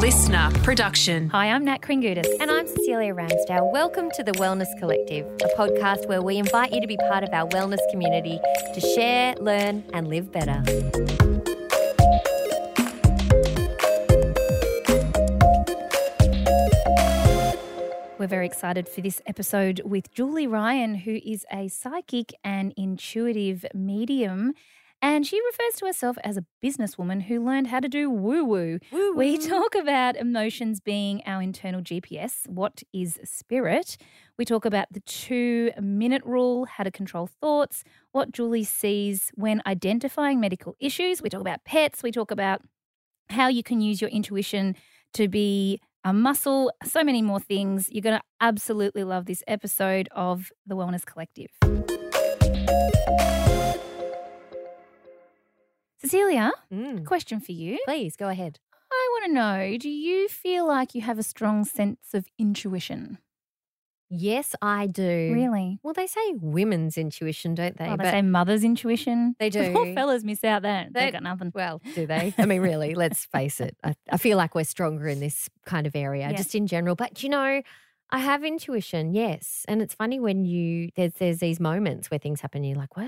listener production. Hi, I'm Nat Kringoudis. And I'm Cecilia Ramsdale. Welcome to the Wellness Collective, a podcast where we invite you to be part of our wellness community to share, learn, and live better. We're very excited for this episode with Julie Ryan, who is a psychic and intuitive medium. And she refers to herself as a businesswoman who learned how to do woo woo. We talk about emotions being our internal GPS. What is spirit? We talk about the two minute rule, how to control thoughts, what Julie sees when identifying medical issues. We talk about pets. We talk about how you can use your intuition to be a muscle, so many more things. You're going to absolutely love this episode of The Wellness Collective. Cecilia, Mm, question for you. please go ahead. I want to know do you feel like you have a strong sense of intuition? Yes, I do. Really? Well, they say women's intuition, don't they? Oh, they say mother's intuition. They The poor do. fellas miss out there. They They- got nothing. well, do they? I mean, really, let's face it. I, I feel like we're stronger in this kind of area, just in general. But you know, I have intuition, yes. And it's funny when you there's there's these moments where things happen. You're like, wow,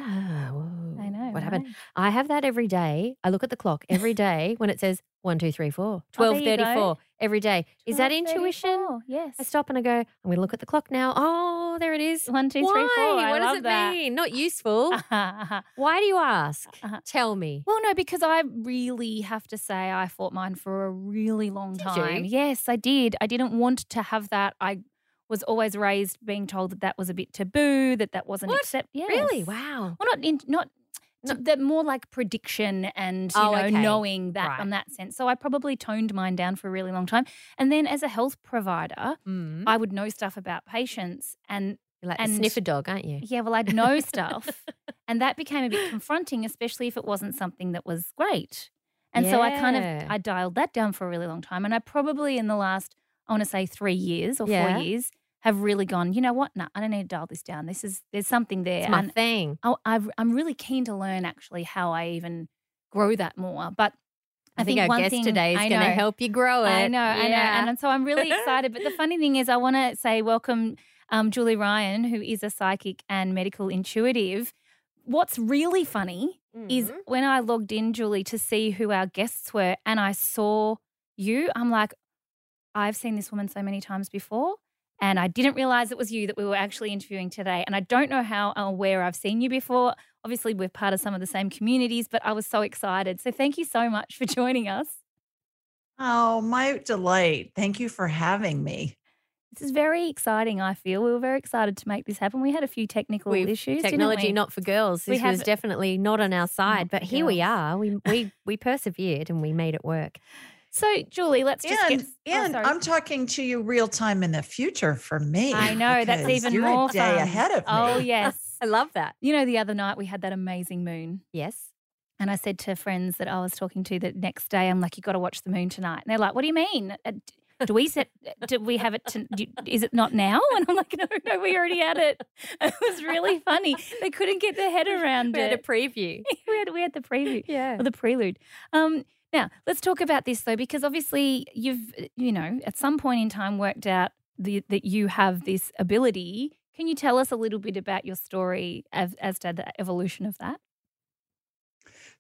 whoa, I know. what happened. I have that every day. I look at the clock every day when it says one, two, three, four. Oh, there you 1234 every day. Is that intuition? Yes. I stop and I go, I'm going to look at the clock now. Oh, there it is. One, two, three, four. Why? I what does it that. mean? Not useful. Why do you ask? Uh-huh. Tell me. Well, no, because I really have to say I fought mine for a really long Did time. you? Yes, I did. I didn't want to have that. I was always raised being told that that was a bit taboo, that that wasn't What? Yes. Really? Wow. Well, not in, not. No. That more like prediction and you Oh, know okay. knowing that Right. on that sense. So I probably toned mine down for a really long time. And then as a health provider, Mm. I would know stuff about patients and You're like and- the sniffer dog, aren't you? yeah, well, I'd know stuff. And that became a bit confronting, especially if it wasn't something that was great. And so I kind of I dialed that down for a really long time. And I probably in the last, I want to say three years or Yeah. four years, have really gone, you know what? No, I don't need to dial this down. This is there's something there. It's my and thing. I, I've, I'm really keen to learn actually how I even grow that more. But I, think, our one guest today is going to help you grow it. I know, I know. Yeah. And so I'm really excited. But the funny thing is, I want to say welcome um, Julie Ryan, who is a psychic and medical intuitive. What's really funny is Mhm. when I logged in, Julie, to see who our guests were and I saw you, I'm like, I've seen this woman so many times before. And I didn't realize it was you that we were actually interviewing today. And I don't know how or where I've seen you before. Obviously, we're part of some of the same communities, but I was so excited. So thank you so much for joining us. Oh, my delight. Thank you for having me. This is very exciting, I feel. We were very excited to make this happen. We had a few technical We've- issues. didn't technology we? not for girls. We This was have- definitely not on our side, but for here we are. We we we persevered and we made it work. So, Julie, let's just and get. oh, and sorry. I'm talking to you real time in the future for me. I know that's even you're more a day fun. ahead of me. Oh yes. I love that. you know, the other night we had that amazing moon, Yes. and I said to friends that I was talking to the next day, I'm like, "You got to watch the moon tonight." And they're like, "What do you mean? Uh, Do we set? Do we have it? To, do, is it not now?" And I'm like, "No, no, we already had it." It was really funny. They couldn't get their head around it. We had a preview. we had we had the preview. Yeah. or the prelude. Um, now let's talk about this though, because obviously you've, uh, you know, at some point in time worked out the, that you have mm-hmm. this ability. Can you tell us a little bit about your story as, as to the evolution of that?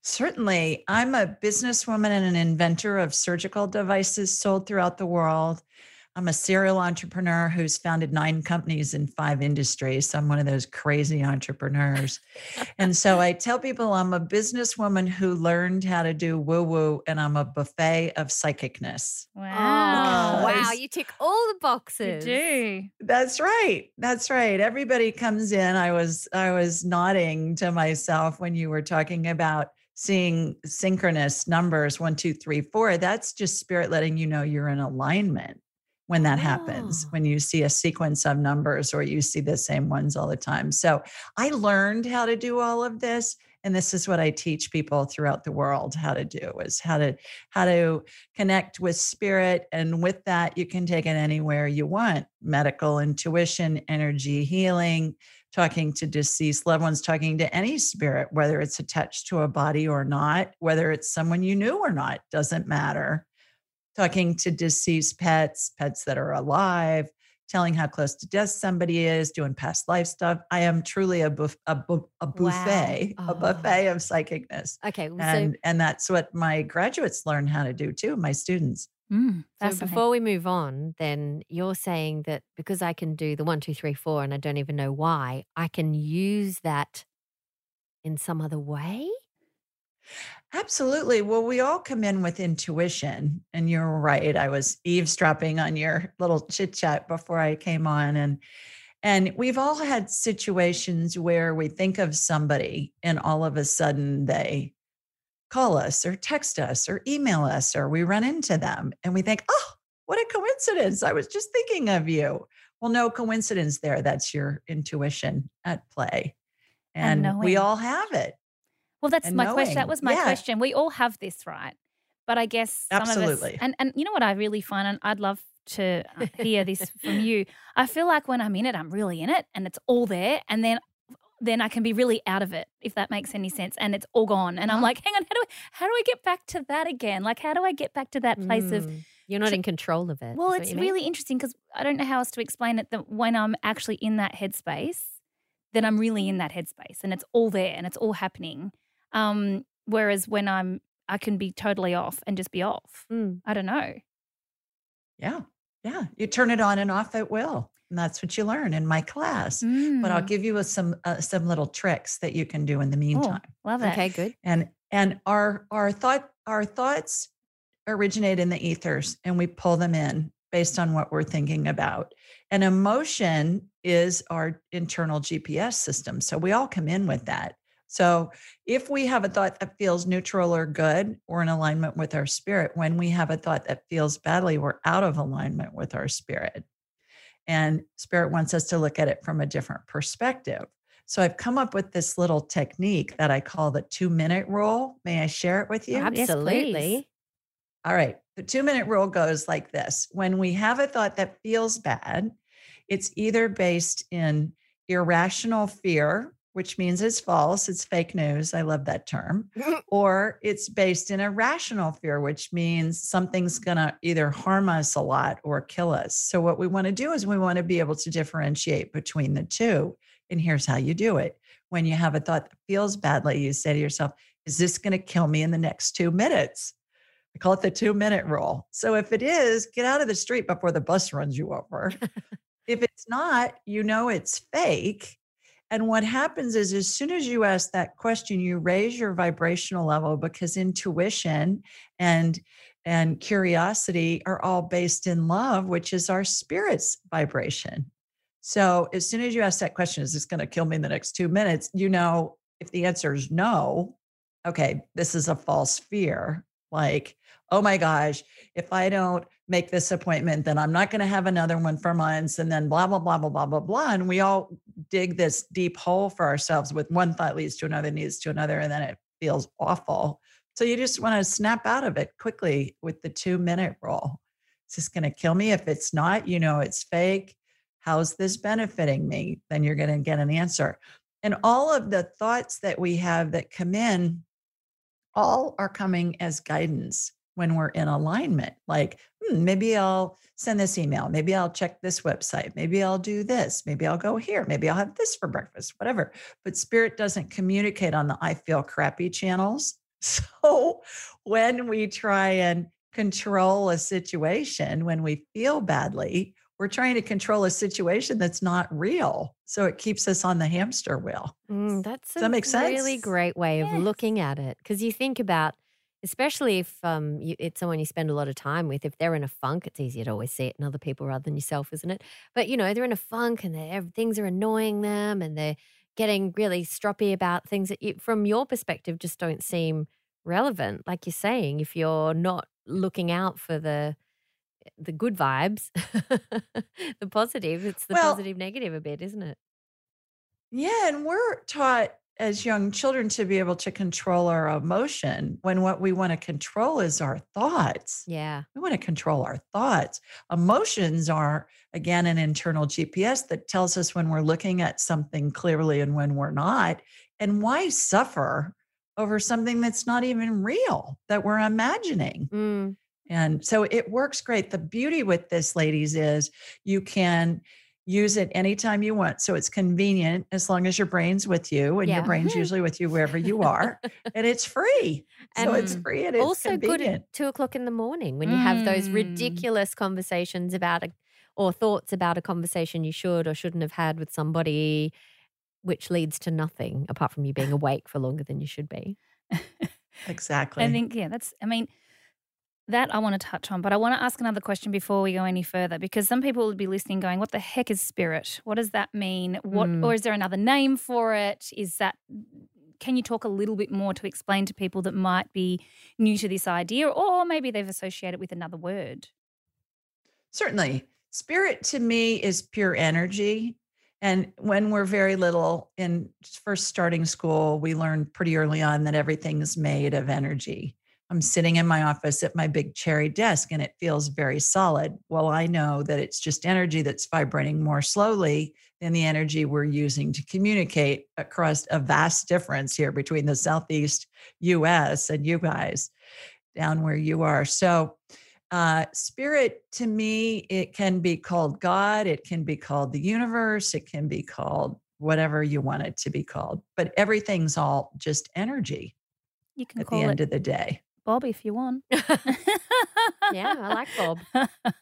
Certainly. I'm a businesswoman and an inventor of surgical devices sold throughout the world. I'm a serial entrepreneur who's founded nine companies in five industries. So I'm one of those crazy entrepreneurs. and so I tell people I'm a businesswoman who learned how to do woo woo, and I'm a buffet of psychicness. Oh, wow. Because- You tick all the you boxes. do. That's right. That's right. Everybody comes in. I was I was nodding to myself when you were talking about seeing synchronous numbers one, two, three, four. That's just spirit letting you know you're in alignment when that happens, Oh. when you see a sequence of numbers or you see the same ones all the time. So I learned how to do all of this. And this is what I teach people throughout the world how to do is how to how to connect with spirit. And with that, you can take it anywhere you want. Medical intuition, energy healing, talking to deceased loved ones, talking to any spirit, whether it's attached to a body or not, whether it's someone you knew or not, doesn't matter. Talking to deceased pets, pets that are alive, telling how close to death somebody is, doing past life stuff. I am truly a, buff, a, bu- a buffet, Wow. a buffet of psychicness. Okay. well, And and that's what my graduates learn how to do too, my students. Mm, so, so before we move on, then you're saying that because I can do the one, two, three, four, and I don't even know why, I can use that in some other way? Absolutely. Well, we all come in with intuition. And you're right. I was eavesdropping on your little chit chat before I came on. And and we've all had situations where we think of somebody and all of a sudden they call us or text us or email us or we run into them and we think, oh, what a coincidence. I was just thinking of you. Well, no coincidence there. That's your intuition at play. And And, we all have it. Well, that's my question. That was my Yeah. question. We all have this, right? But I guess some of Absolutely. us, and and you know what I really find, and I'd love to uh, hear this from you. I feel like when I'm in it, I'm really in it, and it's all there, and then then I can be really out of it, if that makes any sense, and it's all gone, and I'm Uh-huh. like, hang on, how do I how do I get back to that again? Like, how do I get back to that place of Mm, You're not in control of it. well, it's you mean? really interesting because I don't know how else to explain it. That when I'm actually in that headspace, then I'm really in that headspace, and it's all there and it's all happening. Um, whereas when I'm, I can be totally off and just be off. Mm. I don't know. Yeah. Yeah. You turn it on and off at will. And that's what you learn in my class. But I'll Mm. give you a- some uh, some little tricks that you can do in the Oh, meantime. love it. Okay, good. And and our our thought our thoughts originate in the ethers and we pull them in based on what we're thinking about. And emotion is our internal GPS system. So we all come in with that. So if we have a thought that feels neutral or good, we're in alignment with our spirit. When we have a thought that feels badly, we're out of alignment with our spirit. And spirit wants us to look at it from a different perspective. So I've come up with this little technique that I call the two minute rule. May I share it with you? Yes. Absolutely. All right. The two minute rule goes like this When we have a thought that feels bad, it's either based in irrational fear, which means it's false, it's fake news. I love that term. or it's based in a rational fear, which means something's going to either harm us a lot or kill us. So, what we want to do is we want to be able to differentiate between the two. And here's how you do it when you have a thought that feels badly, you say to yourself, Is this going to kill me in the next two minutes? I call it the two minute rule. So, if it is, get out of the street before the bus runs you over. if it's not, you know it's fake. And what happens is, as soon as you ask that question, you raise your vibrational level because intuition and and curiosity are all based in love, which is our spirit's vibration. So as soon as you ask that question, is this going to kill me in the next two minutes? You know, if the answer is no, okay, this is a false fear. Like, oh my gosh, if I don't make this appointment, then I'm not going to have another one for months. And then blah, blah, blah, blah, blah, blah, blah. And we all dig this deep hole for ourselves with one thought leads to another, leads to another, and then it feels awful. So you just want to snap out of it quickly with the two minute rule. Is this going to kill me? If it's not, you know it's fake. How's this benefiting me? Then you're going to get an answer. And all of the thoughts that we have that come in, all are coming as guidance when we're in alignment. Like, hmm, maybe I'll send this email. Maybe I'll check this website. Maybe I'll do this. Maybe I'll go here. Maybe I'll have this for breakfast, whatever. But spirit doesn't communicate on the I feel crappy channels. So when we try and control a situation, when we feel badly, we're trying to control a situation that's not real. So it keeps us on the hamster wheel. Mm, that's Does a that make really great way of Yes. looking at it because you think about, especially if um, you, it's someone you spend a lot of time with. If they're in a funk, it's easier to always see it in other people rather than yourself, isn't it? But you know, they're in a funk and things are annoying them, and they're getting really stroppy about things that, you, from your perspective, just don't seem relevant. Like you're saying, if you're not looking out for the the good vibes, the positive, it's the Well- positive negative a bit, isn't it? Yeah, and we're taught as young children to be able to control our emotion when what we want to control is our thoughts. Yeah. We want to control our thoughts. Emotions are, again, an internal GPS that tells us when we're looking at something clearly and when we're not. And why suffer over something that's not even real, that we're imagining? Mm. And so it works great. The beauty with this, ladies, is you can use it anytime you want. So it's convenient as long as your brain's with you and Yeah. your brain's usually with you wherever you are. and it's free. So it's free and it's also good at two o'clock in the morning when you have those Mm. ridiculous conversations about a, or thoughts about a conversation you should or shouldn't have had with somebody, which leads to nothing apart from you being awake for longer than you should be. Exactly. I think, yeah, that's, I mean, that I want to touch on, but I want to ask another question before we go any further because some people would be listening going, What the heck is spirit? What does that mean? What, Mm. or is there another name for it? Is that, can you talk a little bit more to explain to people that might be new to this idea or maybe they've associated with another word? Certainly. Spirit to me is pure energy. And when we're very little in first starting school, we learn pretty early on that everything's made of energy. I'm sitting in my office at my big cherry desk and it feels very solid. Well, I know that it's just energy that's vibrating more slowly than the energy we're using to communicate across a vast difference here between the Southeast US and you guys down where you are. So, uh, spirit to me, it can be called God, it can be called the universe, it can be called whatever you want it to be called, but everything's all just energy You can at the end it of the day. Bob if you want. yeah, I like Bob.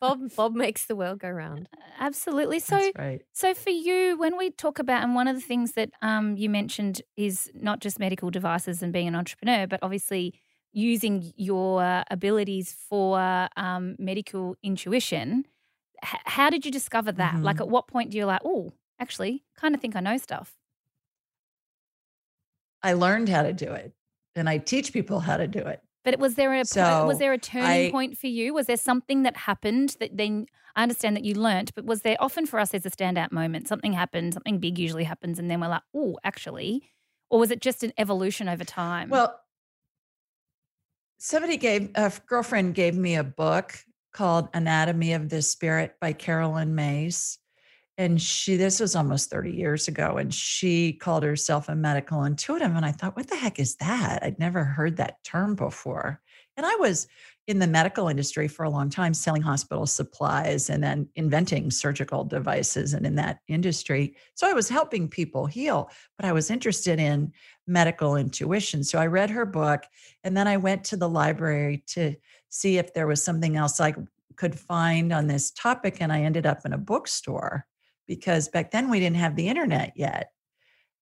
Bob Bob makes the world go round. Absolutely. So, That's right. So for you, when we talk about, and one of the things that um, you mentioned is not just medical devices and being an entrepreneur, but obviously using your uh, abilities for um, medical intuition. H- how did you discover that? Like, Mhm. at what point do you like, oh, actually, kind of think I know stuff? I learned how to do it and I teach people how to do it. But was there a po- was there a turning I- point for you? Was there something that happened that then I understand that you learnt, but was there often for us there's a standout moment? Something happened, something big usually happens, and then we're like, oh, actually, or was it just an evolution over time? Well, somebody gave a girlfriend gave me a book called Anatomy of the Spirit by Caroline Myss. And she, this was almost 30 years ago, and she called herself a medical intuitive. And I thought, what the heck is that? I'd never heard that term before. And I was in the medical industry for a long time, selling hospital supplies and then inventing surgical devices and in that industry. So I was helping people heal, but I was interested in medical intuition. So I read her book and then I went to the library to see if there was something else I could find on this topic. And I ended up in a bookstore because back then we didn't have the internet yet.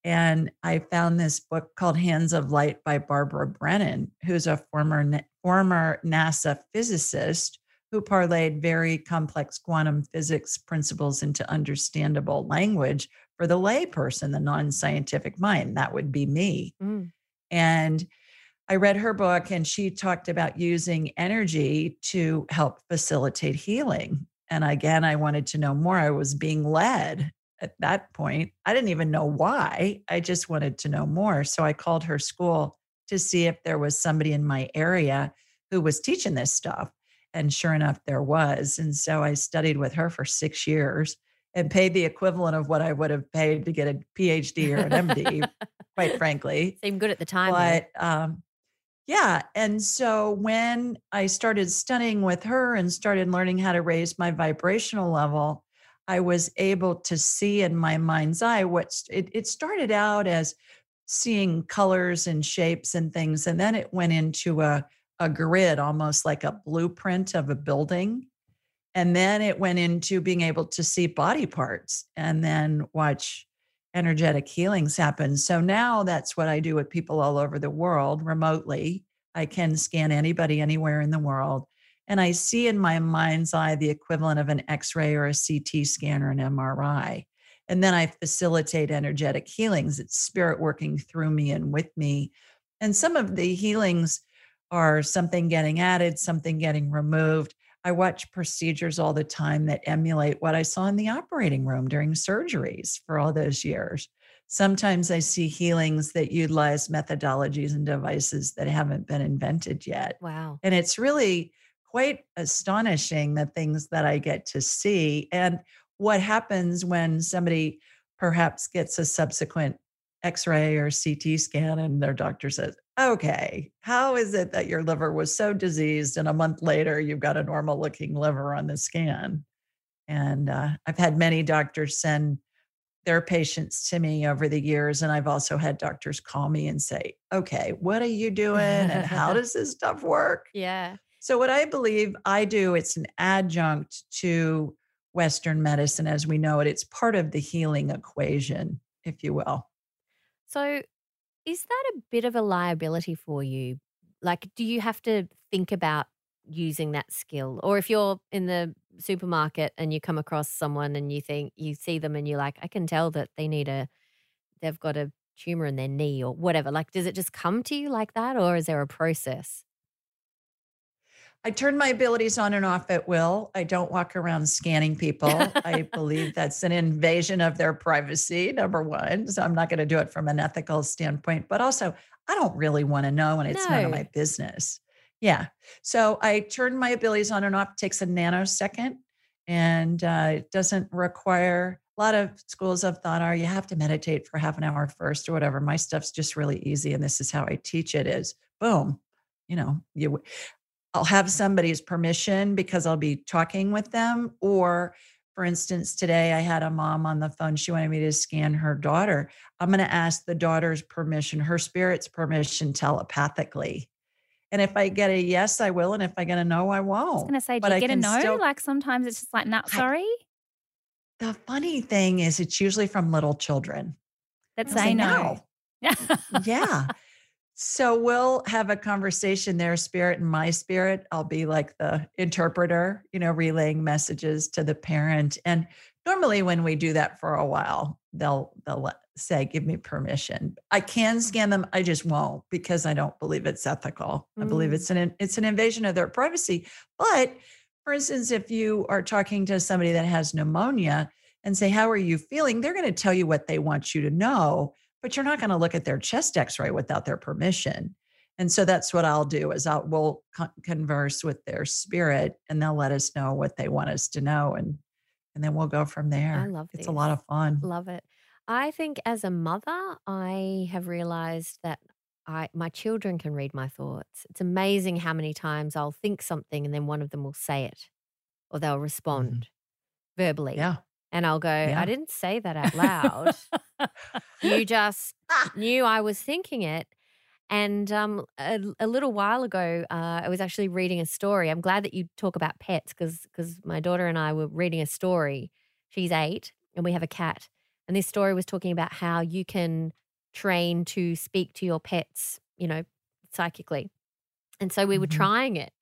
And I found this book called Hands of Light by Barbara Brennan, who's a former former NASA physicist who parlayed very complex quantum physics principles into understandable language for the layperson, the non-scientific mind. That would be me. Mm. And I read her book, and she talked about using energy to help facilitate healing. And again, I wanted to know more. I was being led at that point. I didn't even know why. I just wanted to know more. So I called her school to see if there was somebody in my area who was teaching this stuff. And sure enough, there was. And so I studied with her for six years and paid the equivalent of what I would have paid to get a PhD or an MD, quite frankly Seemed good at the time. but um, yeah and so when i started studying with her and started learning how to raise my vibrational level i was able to see in my mind's eye what it, it started out as seeing colors and shapes and things and then it went into a, a grid almost like a blueprint of a building and then it went into being able to see body parts and then watch energetic healings happen. So now that's what I do with people all over the world remotely. I can scan anybody anywhere in the world. And I see in my mind's eye the equivalent of an X ray or a CT scan or an MRI. And then I facilitate energetic healings. It's spirit working through me and with me. And some of the healings are something getting added, something getting removed. I watch procedures all the time that emulate what I saw in the operating room during surgeries for all those years. Sometimes I see healings that utilize methodologies and devices that haven't been invented yet. wow. And it's really quite astonishing the things that I get to see and what happens when somebody perhaps gets a subsequent x-ray or ct scan and their doctor says okay how is it that your liver was so diseased and a month later you've got a normal looking liver on the scan? And uh, i've had many doctors send their patients to me over the years and i've also had doctors call me and say okay what are you doing and how does this stuff work? Yeah. so what i believe i do it's an adjunct to western medicine as we know it it's part of the healing equation if you will So, is that a bit of a liability for you? Like, do you have to think about using that skill? Or if you're in the supermarket and you come across someone and you think you see them and you're like, I can tell that they need a, they've got a tumor in their knee or whatever. Like, does it just come to you like that? Or is there a process? I turn my abilities on and off at will. I don't walk around scanning people. I believe that's an invasion of their privacy, number one. So I'm not going to do it from an ethical standpoint. But also, I don't really want to know, and it's none of my business. Yeah. So I turn my abilities on and off. takes a nanosecond and uh, it doesn't require a lot of schools of thought are you have to meditate for half an hour first or whatever. My stuff's just really easy. And this is how I teach it is boom, you know, you I'll have somebody's permission because I'll be talking with them. Or, for instance, today I had a mom on the phone. She wanted me to scan her daughter. I'm going to ask the daughter's permission, her spirit's permission telepathically. And if I get a yes, I will. And if I get a no, I won't. I was going to say, do But you I get a no? still- like sometimes it's just like, I- sorry. The funny thing is, it's usually from little children. That say no. Yeah. Yeah. So we'll have a conversation, there, spirit and my spirit. I'll be like the interpreter, you know, relaying messages to the parent. And normally when we do that for a while, they'll they'll let, say, give me permission. I can scan them, I just won't because I don't believe it's ethical. I believe Mm. it's an it's an invasion of their privacy. But for instance, if you are talking to somebody that has pneumonia and say, How are you feeling? They're going to tell you what they want you to know but you're not going to look at their chest x-ray without their permission and so that's what i'll do is i'll we'll con- converse with their spirit and they'll let us know what they want us to know and and then we'll go from there i love it. it's a lot of fun Love it. I think as a mother, I have realized that I my children can read my thoughts. It's amazing how many times I'll think something and then one of them will say it or they'll mm-hmm. respond verbally. yeah And I'll go, Yeah. I didn't say that out loud. you just knew I was thinking it. And um, a, a little while ago, uh, I was actually reading a story. I'm glad that you talk about pets because because my daughter and I were reading a story. She's eight, and we have a cat. And this story was talking about how you can train to speak to your pets, you know, psychically. And so we were Mhm. trying it.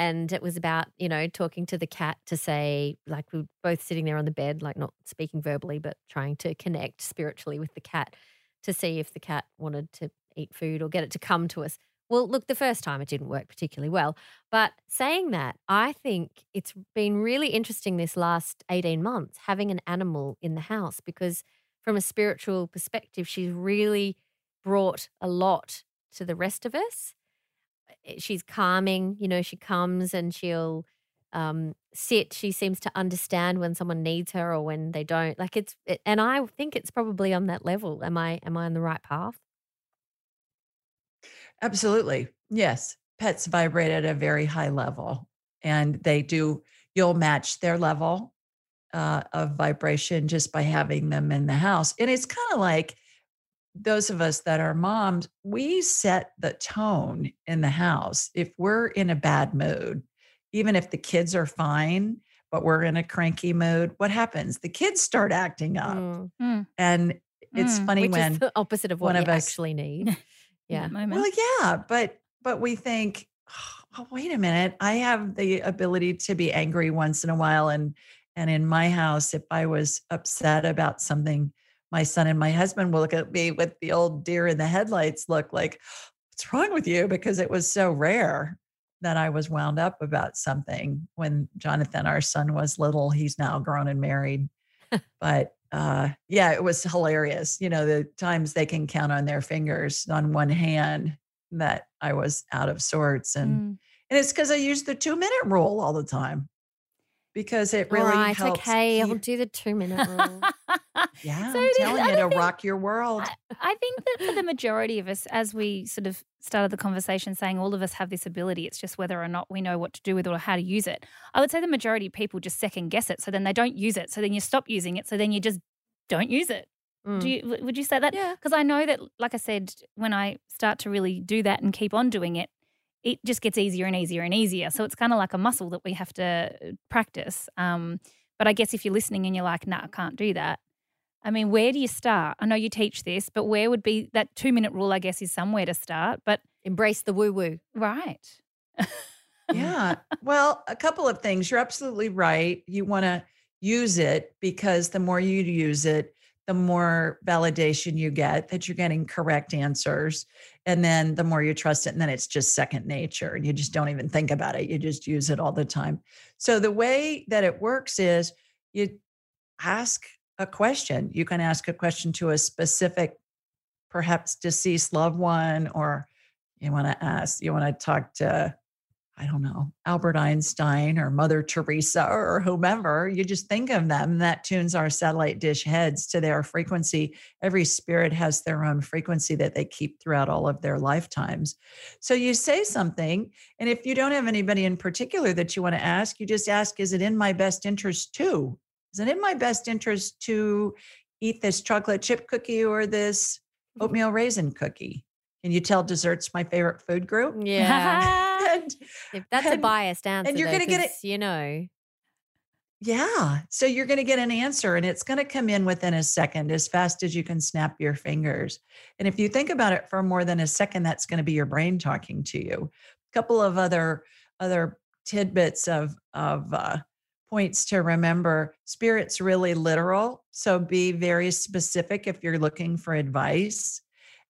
And it was about, you know, talking to the cat to say, like, we were both sitting there on the bed, like not speaking verbally, but trying to connect spiritually with the cat to see if the cat wanted to eat food or get it to come to us. Well, look, the first time it didn't work particularly well. But saying that, I think it's been really interesting this last 18 months having an animal in the house because, from a spiritual perspective, she's really brought a lot to the rest of us. Eh, She's calming, you know, she comes and she'll um, sit. She seems to understand when someone needs her or when they don't. Like it's, it, and I think it's probably on that level. Am I, am I on the right path? absolutely yes pets vibrate at a very high level and they do you'll match their level uh, of vibration just by having them in the house and it's kind of like those of us that are moms, we set the tone in the house. If we're in a bad mood, even if the kids are fine, but we're in a cranky mood, what happens? The kids start acting up. Mm. Mm, And it's Mm. funny Which when is the opposite of what one you of us- actually need. Yeah. that moment. Well, yeah, but but we think, oh, wait a minute, I have the ability to be angry once in a while, and and in my house, if I was upset about something, my son and my husband will look at me with the old deer in the headlights look, like, what's wrong with you? Because it was so rare that I was wound up about something when Jonathan, our son, was little. He's now grown and married, but uh yeah it was hilarious you know the times they can count on their fingers on one hand that i was out of sorts and Mm. and it's because i used the two minute rule all the time because it really All right. helps Okay. I'll do the two minute rule. Yeah, So I'm telling you to thing- rock your world. I think that for the majority of us, as we sort of started the conversation saying all of us have this ability, it's just whether or not we know what to do with it or how to use it. I would say the majority of people just second guess it. So then they don't use it. So then you stop using it. So then you just don't use it. Mm. Do you, would you say that? Yeah. Because I know that, like I said, when I start to really do that and keep on doing it, it just gets easier and easier and easier. So it's kind of like a muscle that we have to uh, practice. Um, but I guess if you're listening and you're like, nah, I can't do that. I mean, where do you start? I know you teach this, but where would be that two minute rule? I guess is somewhere to start. But Embrace the woo woo. right, Yeah. Well, a couple of things. You're absolutely right. You want to use it because the more you use it, the more validation you get that you're getting correct answers. And then the more you trust it, and then it's just second nature and you just don't even think about it. You just use it all the time. So the way that it works is you ask a question. You can ask a question to a specific, perhaps deceased loved one, or you want to ask, you want to talk to I don't know, Albert Einstein or Mother Teresa or whomever, you just think of them. That tunes our satellite dish heads to their frequency. Every spirit has their own frequency that they keep throughout all of their lifetimes. So you say something, and if you don't have anybody in particular that you want to ask, you just ask, Is it in my best interest to? Is it in my best interest to eat this chocolate chip cookie or this mm-hmm. oatmeal raisin cookie? Can you tell dessert's my favorite food group? Yeah. And If that's a biased answer, And you're gonna get it- You know. Yeah. So you're going to get an answer and it's going to come in within a second, as fast as you can snap your fingers. And if you think about it for more than a second, that's going to be your brain talking to you. A couple of other other tidbits of of uh, points to remember. Spirit's really literal, so be very specific if you're looking for advice.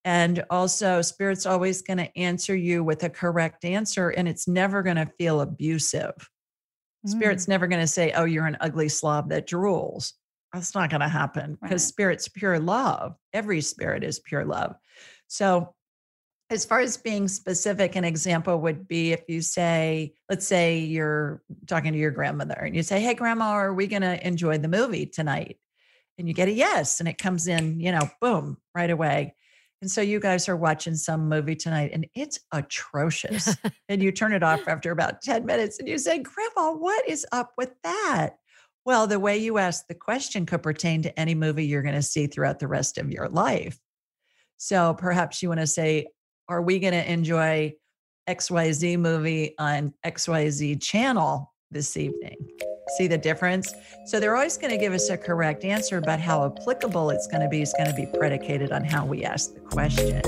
And also, spirit's always going to answer you with a correct answer, and it's never going to feel abusive. Mm. Spirit's never going to say, Oh, you're an ugly slob that drools. That's not going to happen because Right. spirit's pure love. Every spirit is pure love. So, as far as being specific, an example would be if you say, let's say you're talking to your grandmother and you say, Hey, grandma, are we going to enjoy the movie tonight? And you get a yes, and it comes in, you know, boom, right away. And so you guys are watching some movie tonight and it's atrocious. and you turn it off after about 10 minutes and you say, Grandma, what is up with that? Well, the way you ask the question could pertain to any movie you're going to see throughout the rest of your life. So perhaps you want to say, Are we going to enjoy XYZ movie on XYZ channel this evening? See the difference? So they're always going to give us a correct answer, but how applicable it's going to be is going to be predicated on how we ask the question.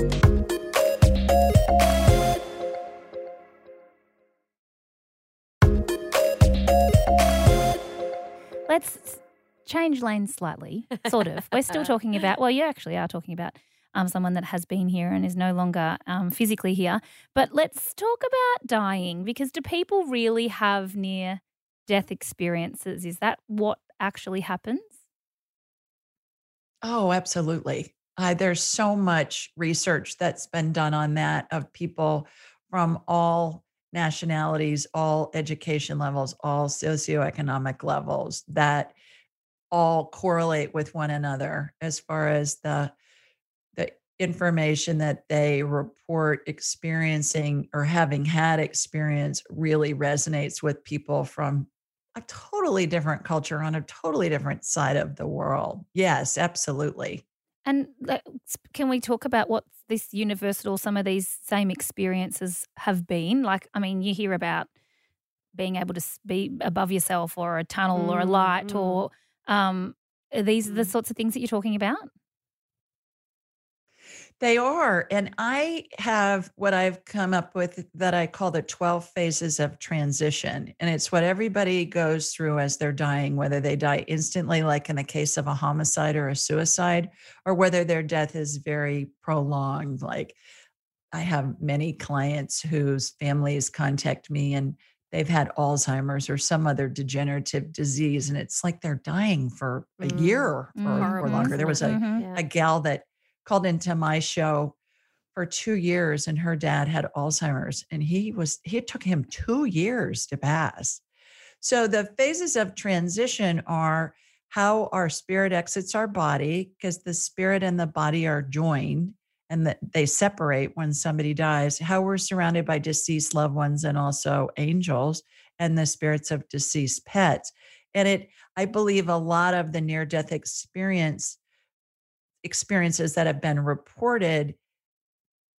Let's change lanes slightly, sort of. We're still talking about, well, you actually are talking about um, someone that has been here and is no longer um, physically here. But let's talk about dying because do people really have near death experiences? Is that what actually happens? Oh, absolutely. Uh, there's so much research that's been done on that of people from all nationalities, all education levels, all socioeconomic levels that all correlate with one another as far as the the information that they report experiencing or having had experience really resonates with people from a totally different culture on a totally different side of the world. Yes, absolutely. And can we talk about what this universal, some of these same experiences have been? Like, I mean, you hear about being able to be above yourself or a tunnel or a Mm, light mm. or um, are these the Mm. sorts of things that you're talking about? They are. And I have what I've come up with that I call the 12 phases of transition. And it's what everybody goes through as they're dying, whether they die instantly, like in the case of a homicide or a suicide, or whether their death is very prolonged. Like I have many clients whose families contact me and they've had Alzheimer's or some other degenerative disease. And it's like they're dying for a Mm. year or, or longer. There was a Mhm. Yeah. a gal that called into my show for two years and her dad had alzheimer's and he was he took him two years to pass so the phases of transition are how our spirit exits our body because the spirit and the body are joined and that they separate when somebody dies, how we're surrounded by deceased loved ones and also angels and the spirits of deceased pets. And it, I believe a lot of the near death experience experiences that have been reported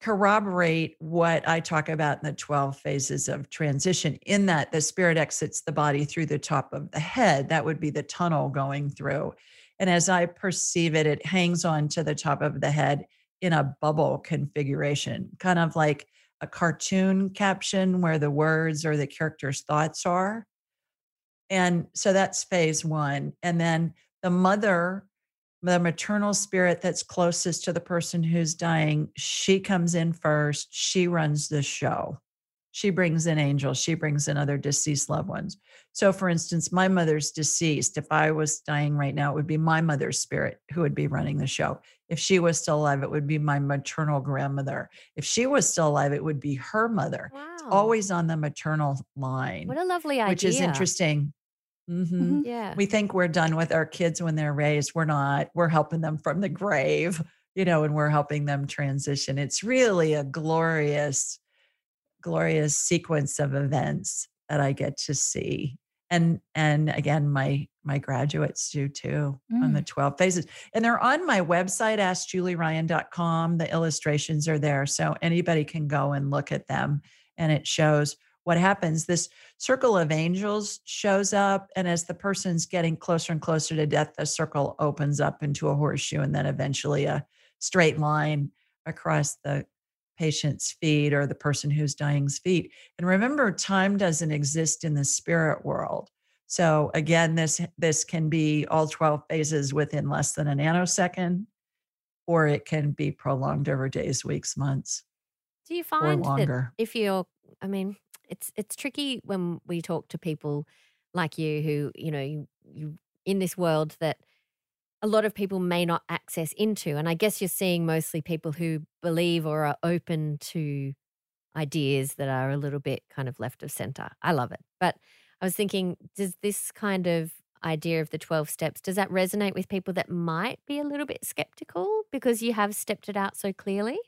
corroborate what I talk about in the 12 phases of transition, in that the spirit exits the body through the top of the head. That would be the tunnel going through. And as I perceive it, it hangs on to the top of the head in a bubble configuration, kind of like a cartoon caption where the words or the character's thoughts are. And so that's phase one. And then the mother the maternal spirit that's closest to the person who's dying, she comes in first. She runs the show. She brings in angels. She brings in other deceased loved ones. So, for instance, my mother's deceased. If I was dying right now, it would be my mother's spirit who would be running the show. If she was still alive, it would be my maternal grandmother. If she was still alive, it would be her mother. Wow. It's always on the maternal line. What a lovely idea. Which is interesting Mm-hmm. Mhm. Yeah. We think we're done with our kids when they're raised. We're not. We're helping them from the grave, you know, and we're helping them transition. It's really a glorious, glorious sequence of events that I get to see. And and again, my my graduates do too on the 12 phases. And they're on my website, askjulieryan.com. The illustrations are there. So anybody can go and look at them. And it shows what happens this circle of angels shows up and as the person's getting closer and closer to death the circle opens up into a horseshoe and then eventually a straight line across the patient's feet or the person who's dying's feet. And remember time doesn't exist in the spirit world. So again this this can be all 12 phases within less than a nanosecond or it can be prolonged over days weeks months Do you find that longer. if you're, I mean, it's it's tricky when we talk to people like you who you know you, you in this world that a lot of people may not access into, and I guess you're seeing mostly people who believe or are open to ideas that are a little bit kind of left of center. I love it, but I was thinking, does this kind of idea of the 12 steps does that resonate with people that might be a little bit skeptical because you have stepped it out so clearly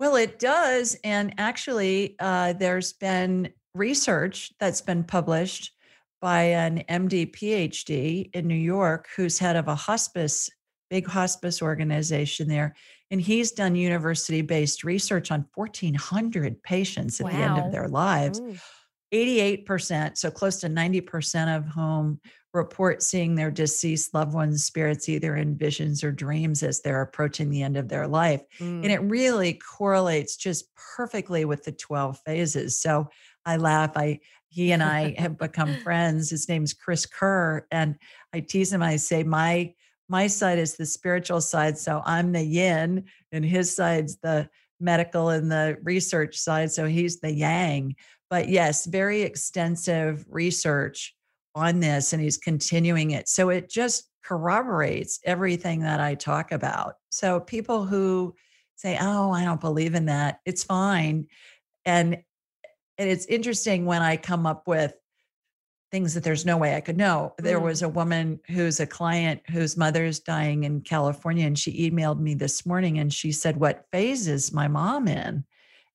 Well, it does. And actually, uh, there's been research that's been published by an MD PhD in New York who's head of a hospice, big hospice organization there. And he's done university based research on 1,400 patients at the end of their lives. Mm. 88%, so close to 90% of whom report seeing their deceased loved ones' spirits either in visions or dreams as they're approaching the end of their life. Mm. And it really correlates just perfectly with the 12 phases. So I laugh. I he and I have become friends. His name's Chris Kerr. And I tease him, I say, my my side is the spiritual side. So I'm the yin, and his side's the medical and the research side. So he's the yang. But yes, very extensive research on this, and he's continuing it. So it just corroborates everything that I talk about. So people who say, "Oh, I don't believe in that," it's fine. And and it's interesting when I come up with things that there's no way I could know. There Mm. was a woman who's a client whose mother's dying in California, and she emailed me this morning and she said, What phase is my mom in?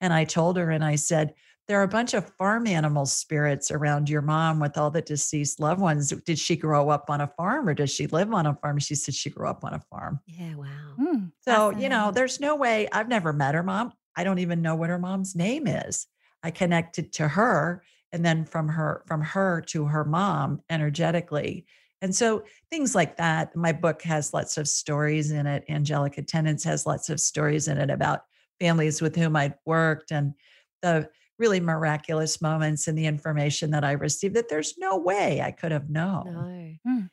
And I told her, and I said, There are a bunch of farm animal spirits around your mom with all the deceased loved ones. Did she grow up on a farm or does she live on a farm? She said she grew up on a farm. Yeah, wow. Mm, So, you know, there's no way I've never met her mom. I don't even know what her mom's name is. I connected to her and then from her from her to her mom energetically. And so things like that. My book has lots of stories in it. Angelic Attendants has lots of stories in it about families with whom I'd worked and the really miraculous moments and the information that I received that there's no way I could have known. No. Mm.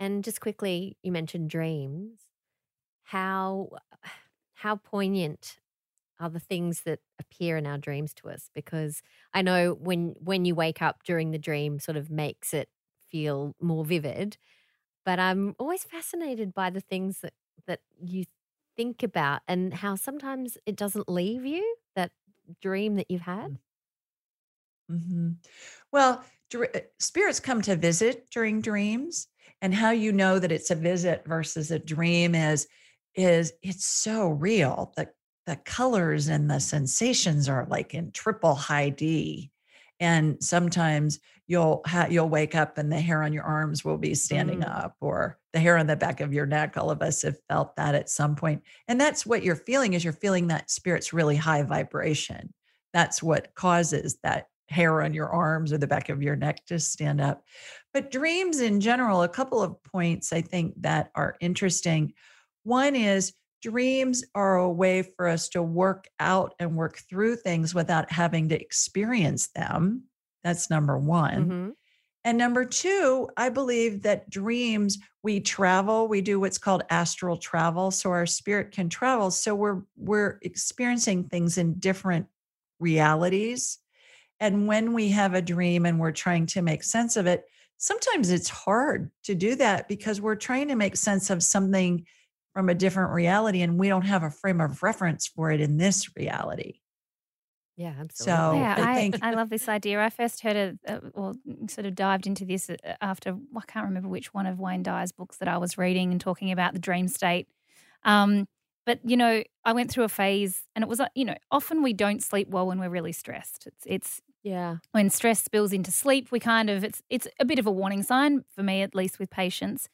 And just quickly, you mentioned dreams. How how poignant are the things that appear in our dreams to us? Because I know when when you wake up during the dream, sort of makes it feel more vivid. But I'm always fascinated by the things that that you think about and how sometimes it doesn't leave you that dream that you've had. Mhm. Well, dr- uh, spirits come to visit during dreams and how you know that it's a visit versus a dream is is it's so real the the colors and the sensations are like in triple high d and sometimes you'll ha- you'll wake up and the hair on your arms will be standing Mm. up or the hair on the back of your neck all of us have felt that at some point and that's what you're feeling is you're feeling that spirit's really high vibration that's what causes that hair on your arms or the back of your neck to stand up but dreams in general a couple of points i think that are interesting one is dreams are a way for us to work out and work through things without having to experience them. That's number one. Mhm. And number two, I believe that dreams, we travel, we do what's called astral travel. So our spirit can travel. So we're we're experiencing things in different realities. And when we have a dream and we're trying to make sense of it, sometimes it's hard to do that because we're trying to make sense of something from a different reality and we don't have a frame of reference for it in this reality. Yeah, absolutely. So yeah, I I, think- I love this idea. I first heard it, uh, or sort of dived into this uh, after I can't remember which one of Wayne Dyer's books that I was reading and talking about the dream state. Um, but you know, I went through a phase, and it was like you know, often we don't sleep well when we're really stressed. It's it's yeah. when stress spills into sleep, we kind of it's it's a bit of a warning sign for me, at least with patients.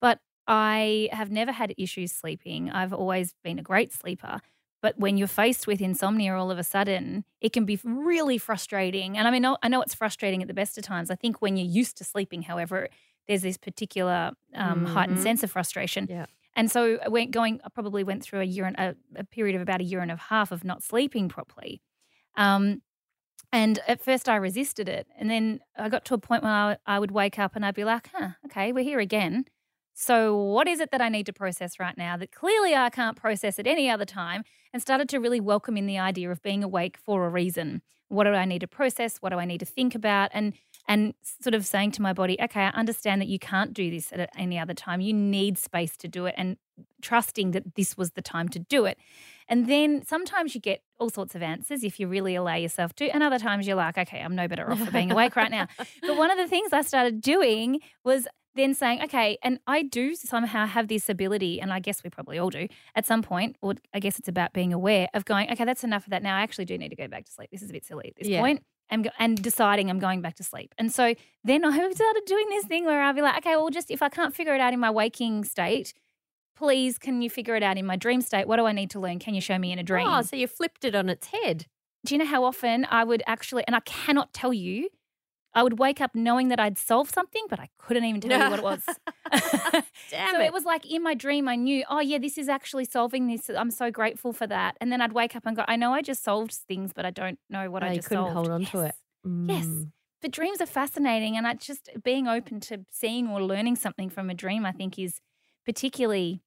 But I have never had issues sleeping. I've always been a great sleeper. But when you're faced with insomnia all of a sudden, it can be really frustrating. And I mean, I know it's frustrating at the best of times. I think when you're used to sleeping, however, there's this particular um, heightened Mhm. sense of frustration. Yeah. And so I went going. I probably went through a year and a, a period of about a year and a half of not sleeping properly. Um, and at first I resisted it. And then I got to a point where I, I would wake up and I'd be like, huh, okay, we're here again. So, what is it that I need to process right now that clearly I can't process at any other time? And started to really welcome in the idea of being awake for a reason. What do I need to process? What do I need to think about? And and sort of saying to my body, okay, I understand that you can't do this at any other time. You need space to do it, and trusting that this was the time to do it. And then sometimes you get all sorts of answers if you really allow yourself to, and other times you're like, okay, I'm no better off for being awake right now. But one of the things I started doing was then saying, okay, and I do somehow have this ability, and I guess we probably all do at some point, or I guess it's about being aware of going, okay, that's enough of that. Now I actually do need to go back to sleep. This is a bit silly at this Yeah. point. I'm and deciding I'm going back to sleep. And so then I started doing this thing where I'll be like, okay, well, just if I can't figure it out in my waking state, please, can you figure it out in my dream state? What do I need to learn? Can you show me in a oh, dream? Oh, so you flipped it on its head. do you know how often I would actually, and I cannot tell you, I would wake up knowing that I'd solved something, but I couldn't even tell you what it was. Damn so it. it was like in my dream, I knew, oh, yeah, this is actually solving this. I'm so grateful for that. And then I'd wake up and go, I know I just solved things, but I don't know what Oh, I you just couldn't solved. hold on to it. Yes. Mm. But dreams are fascinating. And I just being open to seeing or learning something from a dream, I think, is particularly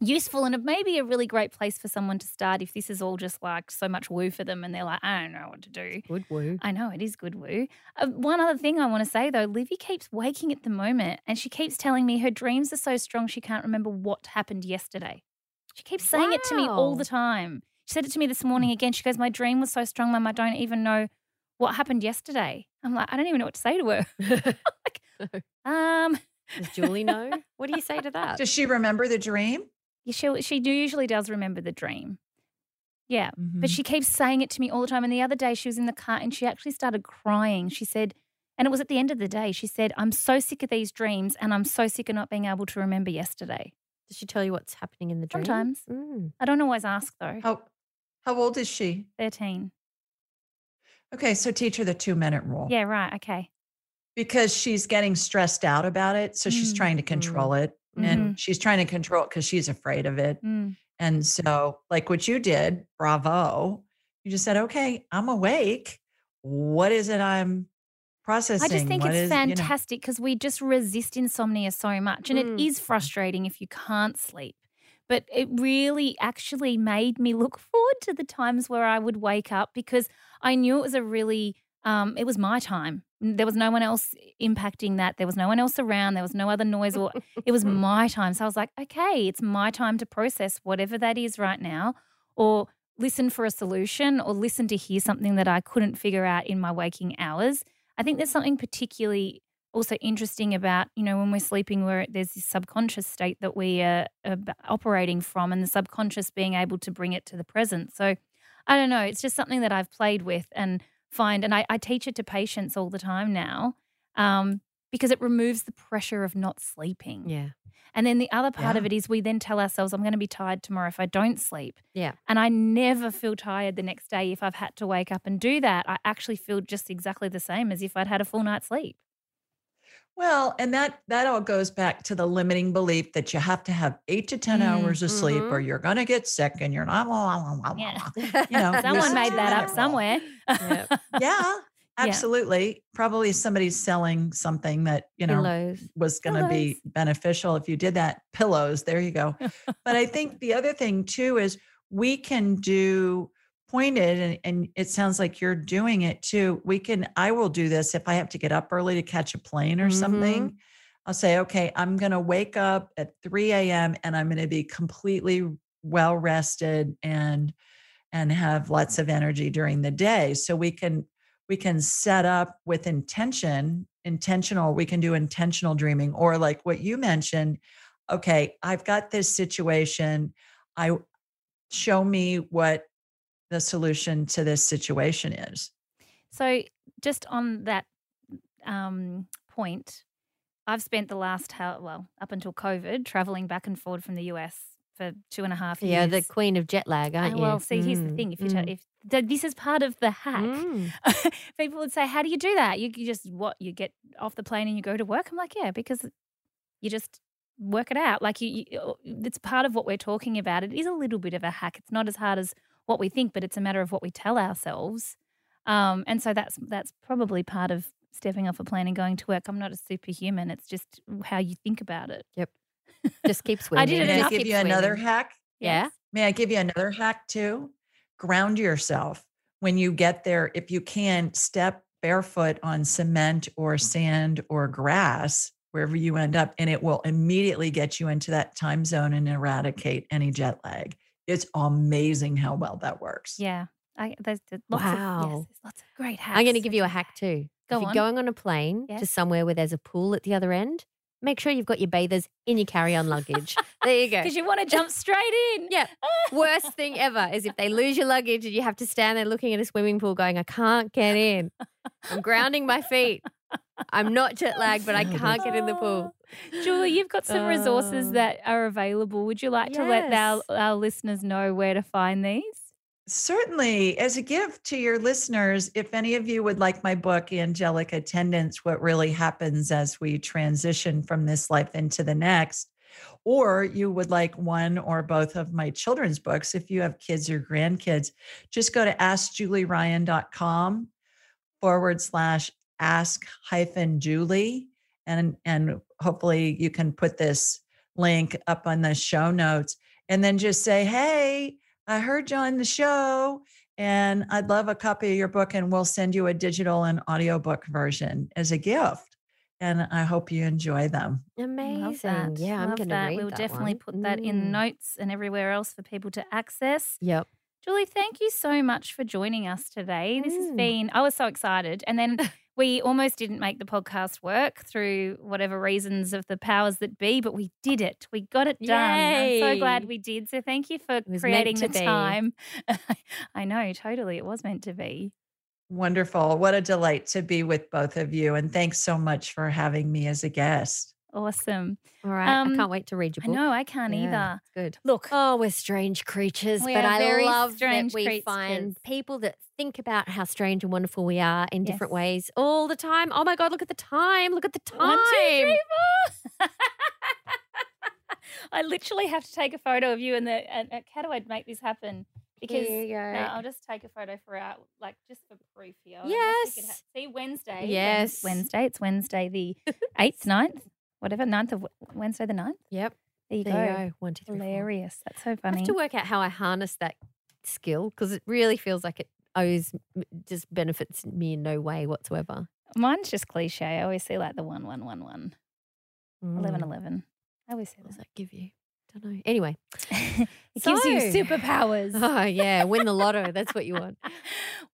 useful and it may be a really great place for someone to start if this is all just like so much woo for them and they're like, I don't know what to do. Good woo. I know it is good woo. Uh, one other thing I want to say though, Livy keeps waking at the moment and she keeps telling me her dreams are so strong she can't remember what happened yesterday. She keeps saying it to me all the time. She said it to me this morning again. She goes, My dream was so strong, Mum, I don't even know what happened yesterday. I'm like, I don't even know what to say to her. like, um, Does Julie know? What do you say to that? Does she remember the dream? She, she usually does remember the dream. Yeah. But Mhm. she keeps saying it to me all the time. And the other day she was in the car and she actually started crying. She said, and it was at the end of the day, she said, I'm so sick of these dreams and I'm so sick of not being able to remember yesterday. Does she tell you what's happening in the dream? Sometimes. Mm. I don't always ask though. how how old is she? 13. Okay, so teach her the two minute rule. Yeah, right. Okay. Because she's getting stressed out about it. So she's Mm. trying to control it. Mhm. And she's trying to control it because she's afraid of it. Mm. And so, like what you did, bravo. You just said, okay, I'm awake. What is it I'm processing? I just think What it's is- you know- fantastic because we just resist insomnia so much. And Mm. it is frustrating if you can't sleep. But it really actually made me look forward to the times where I would wake up because I knew it was a really, um, it was my time. There was no one else impacting that. There was no one else around. There was no other noise or it was my time. So I was like, okay, it's my time to process whatever that is right now or listen for a solution or listen to hear something that I couldn't figure out in my waking hours. I think there's something particularly also interesting about, you know, when we're sleeping, where there's this subconscious state that we are, are operating from, and the subconscious being able to bring it to the present. So I don't know. It's just something that I've played with and find, and I, I teach it to patients all the time now um, because it removes the pressure of not sleeping. Yeah. And then the other part of it is we then tell ourselves, I'm going to be tired tomorrow if I don't sleep. Yeah. And I never feel tired the next day if I've had to wake up and do that. I actually feel just exactly the same as if I'd had a full night's sleep. Well, and that that all goes back to the limiting belief that you have to have eight to 10 Mm, hours of sleep mhm. or you're gonna get sick and you're not blah, blah, blah, blah, Yeah. blah. You know, Someone made that up sustainable. somewhere. Yep. Yeah, Yeah. absolutely. Probably somebody's selling something that, you know, Pillows. was going to be beneficial if you did that. Pillows, there you go. but I think the other thing too is we can do pointed and, and it sounds like you're doing it too. We can, I will do this if I have to get up early to catch a plane or Mhm. something. I'll say, okay, I'm going to wake up at 3 a.m. and I'm going to be completely well rested and and have lots of energy during the day. So we can we can set up with intention, intentional, we can do intentional dreaming or like what you mentioned, okay, I've got this situation. I show me what the solution to this situation is. So, just on that um, point, I've spent the last how well up until COVID traveling back and forward from the US for two and a half years. Yeah, the queen of jet lag, aren't Uh, you? well, see, here's the Mm, thing: if you mm, ta- if th- this is part of the hack, mm. people would say, "How do you do that? You, you just what? You get off the plane and you go to work?" I'm like, "Yeah, because you just work it out. Like you, you, it's part of what we're talking about. It is a little bit of a hack. It's not as hard as what we think, but it's a matter of what we tell ourselves. Um, and so that's that's probably part of stepping off a plane and going to work. I'm not a superhuman. It's just how you think about it. Yep. Just keep swimming. I did it I enough give keep you another hack? Yeah. May I give you another hack too? Ground yourself when you get there. If you can, step barefoot on cement or sand or grass, wherever you end up, and it will immediately get you into that time zone and eradicate any jet lag. It's amazing how well that works. Yeah. I, there's, there's lots of yes, Wow. there's lots of great hacks. I'm going to give you a hack too. Go if you're on. going on a plane Yes. to somewhere where there's a pool at the other end, make sure you've got your bathers in your carry-on luggage. there you go. Because you want to jump straight in. Yeah. Worst thing ever is if they lose your luggage and you have to stand there looking at a swimming pool going, I can't get in. I'm grounding my feet. I'm not jet lagged, but I can't get in the pool. Julie, you've got some resources Oh. that are available. Would you like to let our, our listeners know where to find these? Certainly, as a gift to your listeners, if any of you would like my book, Angelic Attendants What Really Happens as We Transition from This Life into the Next, or you would like one or both of my children's books, if you have kids or grandkids, just go to askjulieryan.com forward slash ask hyphen Julie. And, and hopefully you can put this link up on the show notes and then just say, hey, I heard you on the show and I'd love a copy of your book and we'll send you a digital and audiobook version as a gift. And I hope you enjoy them. Amazing. Love that. Yeah, I'm Love going to that. read We'll that definitely one. put that in Mm. notes and everywhere else for people to access. Yep. Julie, thank you so much for joining us today. This has Mm. been, I was so excited. And then we almost didn't make the podcast work through whatever reasons of the powers that be, but we did it. We got it done. I'm so glad we did. So thank you for creating the be. time. I know, totally. It was meant to be. Wonderful. What a delight to be with both of you. And thanks so much for having me as a guest. Awesome. All right. Um, I can't wait to read your I book. know, I can't Yeah, either. Good. Look, Oh, we're strange creatures, We but are I love that we creatures. find people that think about how strange and wonderful we are in different ways all the time. Oh my God, look at the time. Look at the time. One, two, three, four. I literally have to take a photo of you and the. And, and how do I make this happen? Because Here you go. no, I'll just take a photo for our like just for proof here. I guess we Yes. see Wednesday. Yes. Wednesday. It's Wednesday the eighth, 9th, whatever, 9th of Wednesday the 9th. Yep. There you There go. you go. One, two, three, four. Hilarious. That's so funny. I have to work out how I harness that skill because it really feels like it owes, just benefits me in no way whatsoever. Mine's just cliche. I always see like the one, one, one, one, eleven, Mm. eleven. I always see What does that give you? Don't know. Anyway, it gives you superpowers. oh yeah, win the lotto. That's what you want.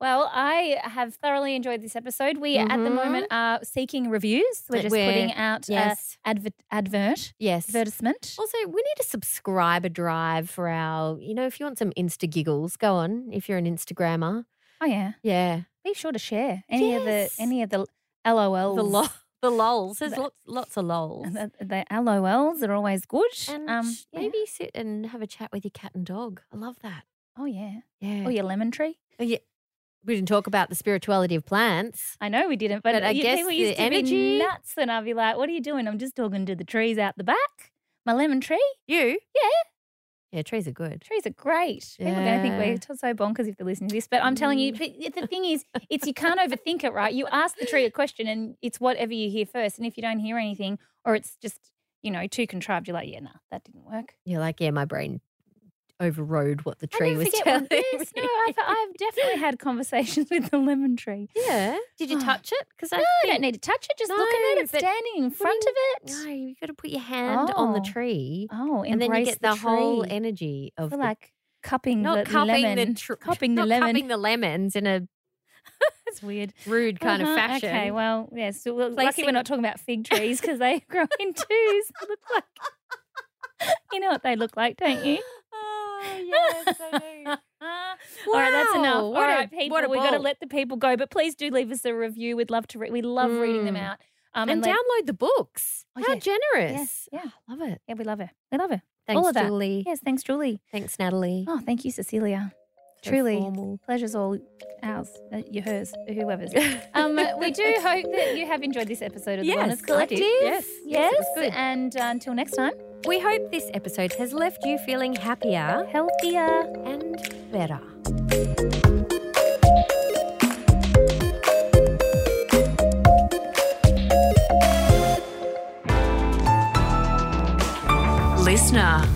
Well, I have thoroughly enjoyed this episode. We at the Mhm. moment are seeking reviews. We're Uh, just we're- putting out Yes, uh, advert, advert, yes. advertisement. Also, we need a subscriber drive for our. You know, if you want some Insta giggles, go on. If you're an Instagrammer, Oh yeah, yeah, be sure to share any of the any of the LOLs. the lo- the lols. There's The- lots lots of lols. The, the LOLs are always good. And um, sh- yeah. maybe sit and have a chat with your cat and dog. I love that. Oh yeah. Yeah. Oh, your lemon tree. Oh, yeah. We didn't talk about the spirituality of plants. I know we didn't, but, But I guess people the used to energy- be nuts, and I'd be like, "What are you doing? I'm just talking to the trees out the back. My lemon tree. You? Yeah. Yeah, trees are good. Trees are great. People are going to think we're so bonkers if they're listening to this. But I'm telling you, Mm. the thing is, it's you can't overthink it, right? You ask the tree a question, and it's whatever you hear first. And if you don't hear anything, or it's just you know too contrived, you're like, "Yeah, nah, that didn't work." You're like, yeah, my brain overrode what the tree was telling. Yes, no. I've, I've definitely had conversations with the lemon tree. yeah. Did you Oh. touch it? Because I No, think, don't need to touch it. Just look at it. It's standing in front you- of it. no, you've got to put your hand on the Oh. tree, Oh, and then you get the, the, whole energy of the, like cupping not the cupping lemon, the tr- cupping the lemon. cupping the lemons in a That's weird. rude kind Uh-huh, of fashion. Okay, well, yes. So we're lucky we're not talking about fig trees because they grow in twos. Look like you know what they look like, don't you? Oh, yes, I do. All right, that's enough. Wow, All what a- people, what a we got to let the people go. But please do leave us a review. We'd love to. Re- we love reading them Mm. out. Um, and let- download the books. Oh, How yes. generous. Yes, yeah, Love it. yeah. We love it. We love it. Thanks, of that. Julie. Yes, thanks, Julie. Thanks, Natalie. Oh, thank you, Cecilia. So Truly, formal. pleasure's all ours, uh, your hers, whoever's. Um, we do hope that you have enjoyed this episode of the Yes, Wellness Collective. Yes, yes, yes, good. And uh, until next time, We hope this episode has left you feeling happier healthier. and better. Listener.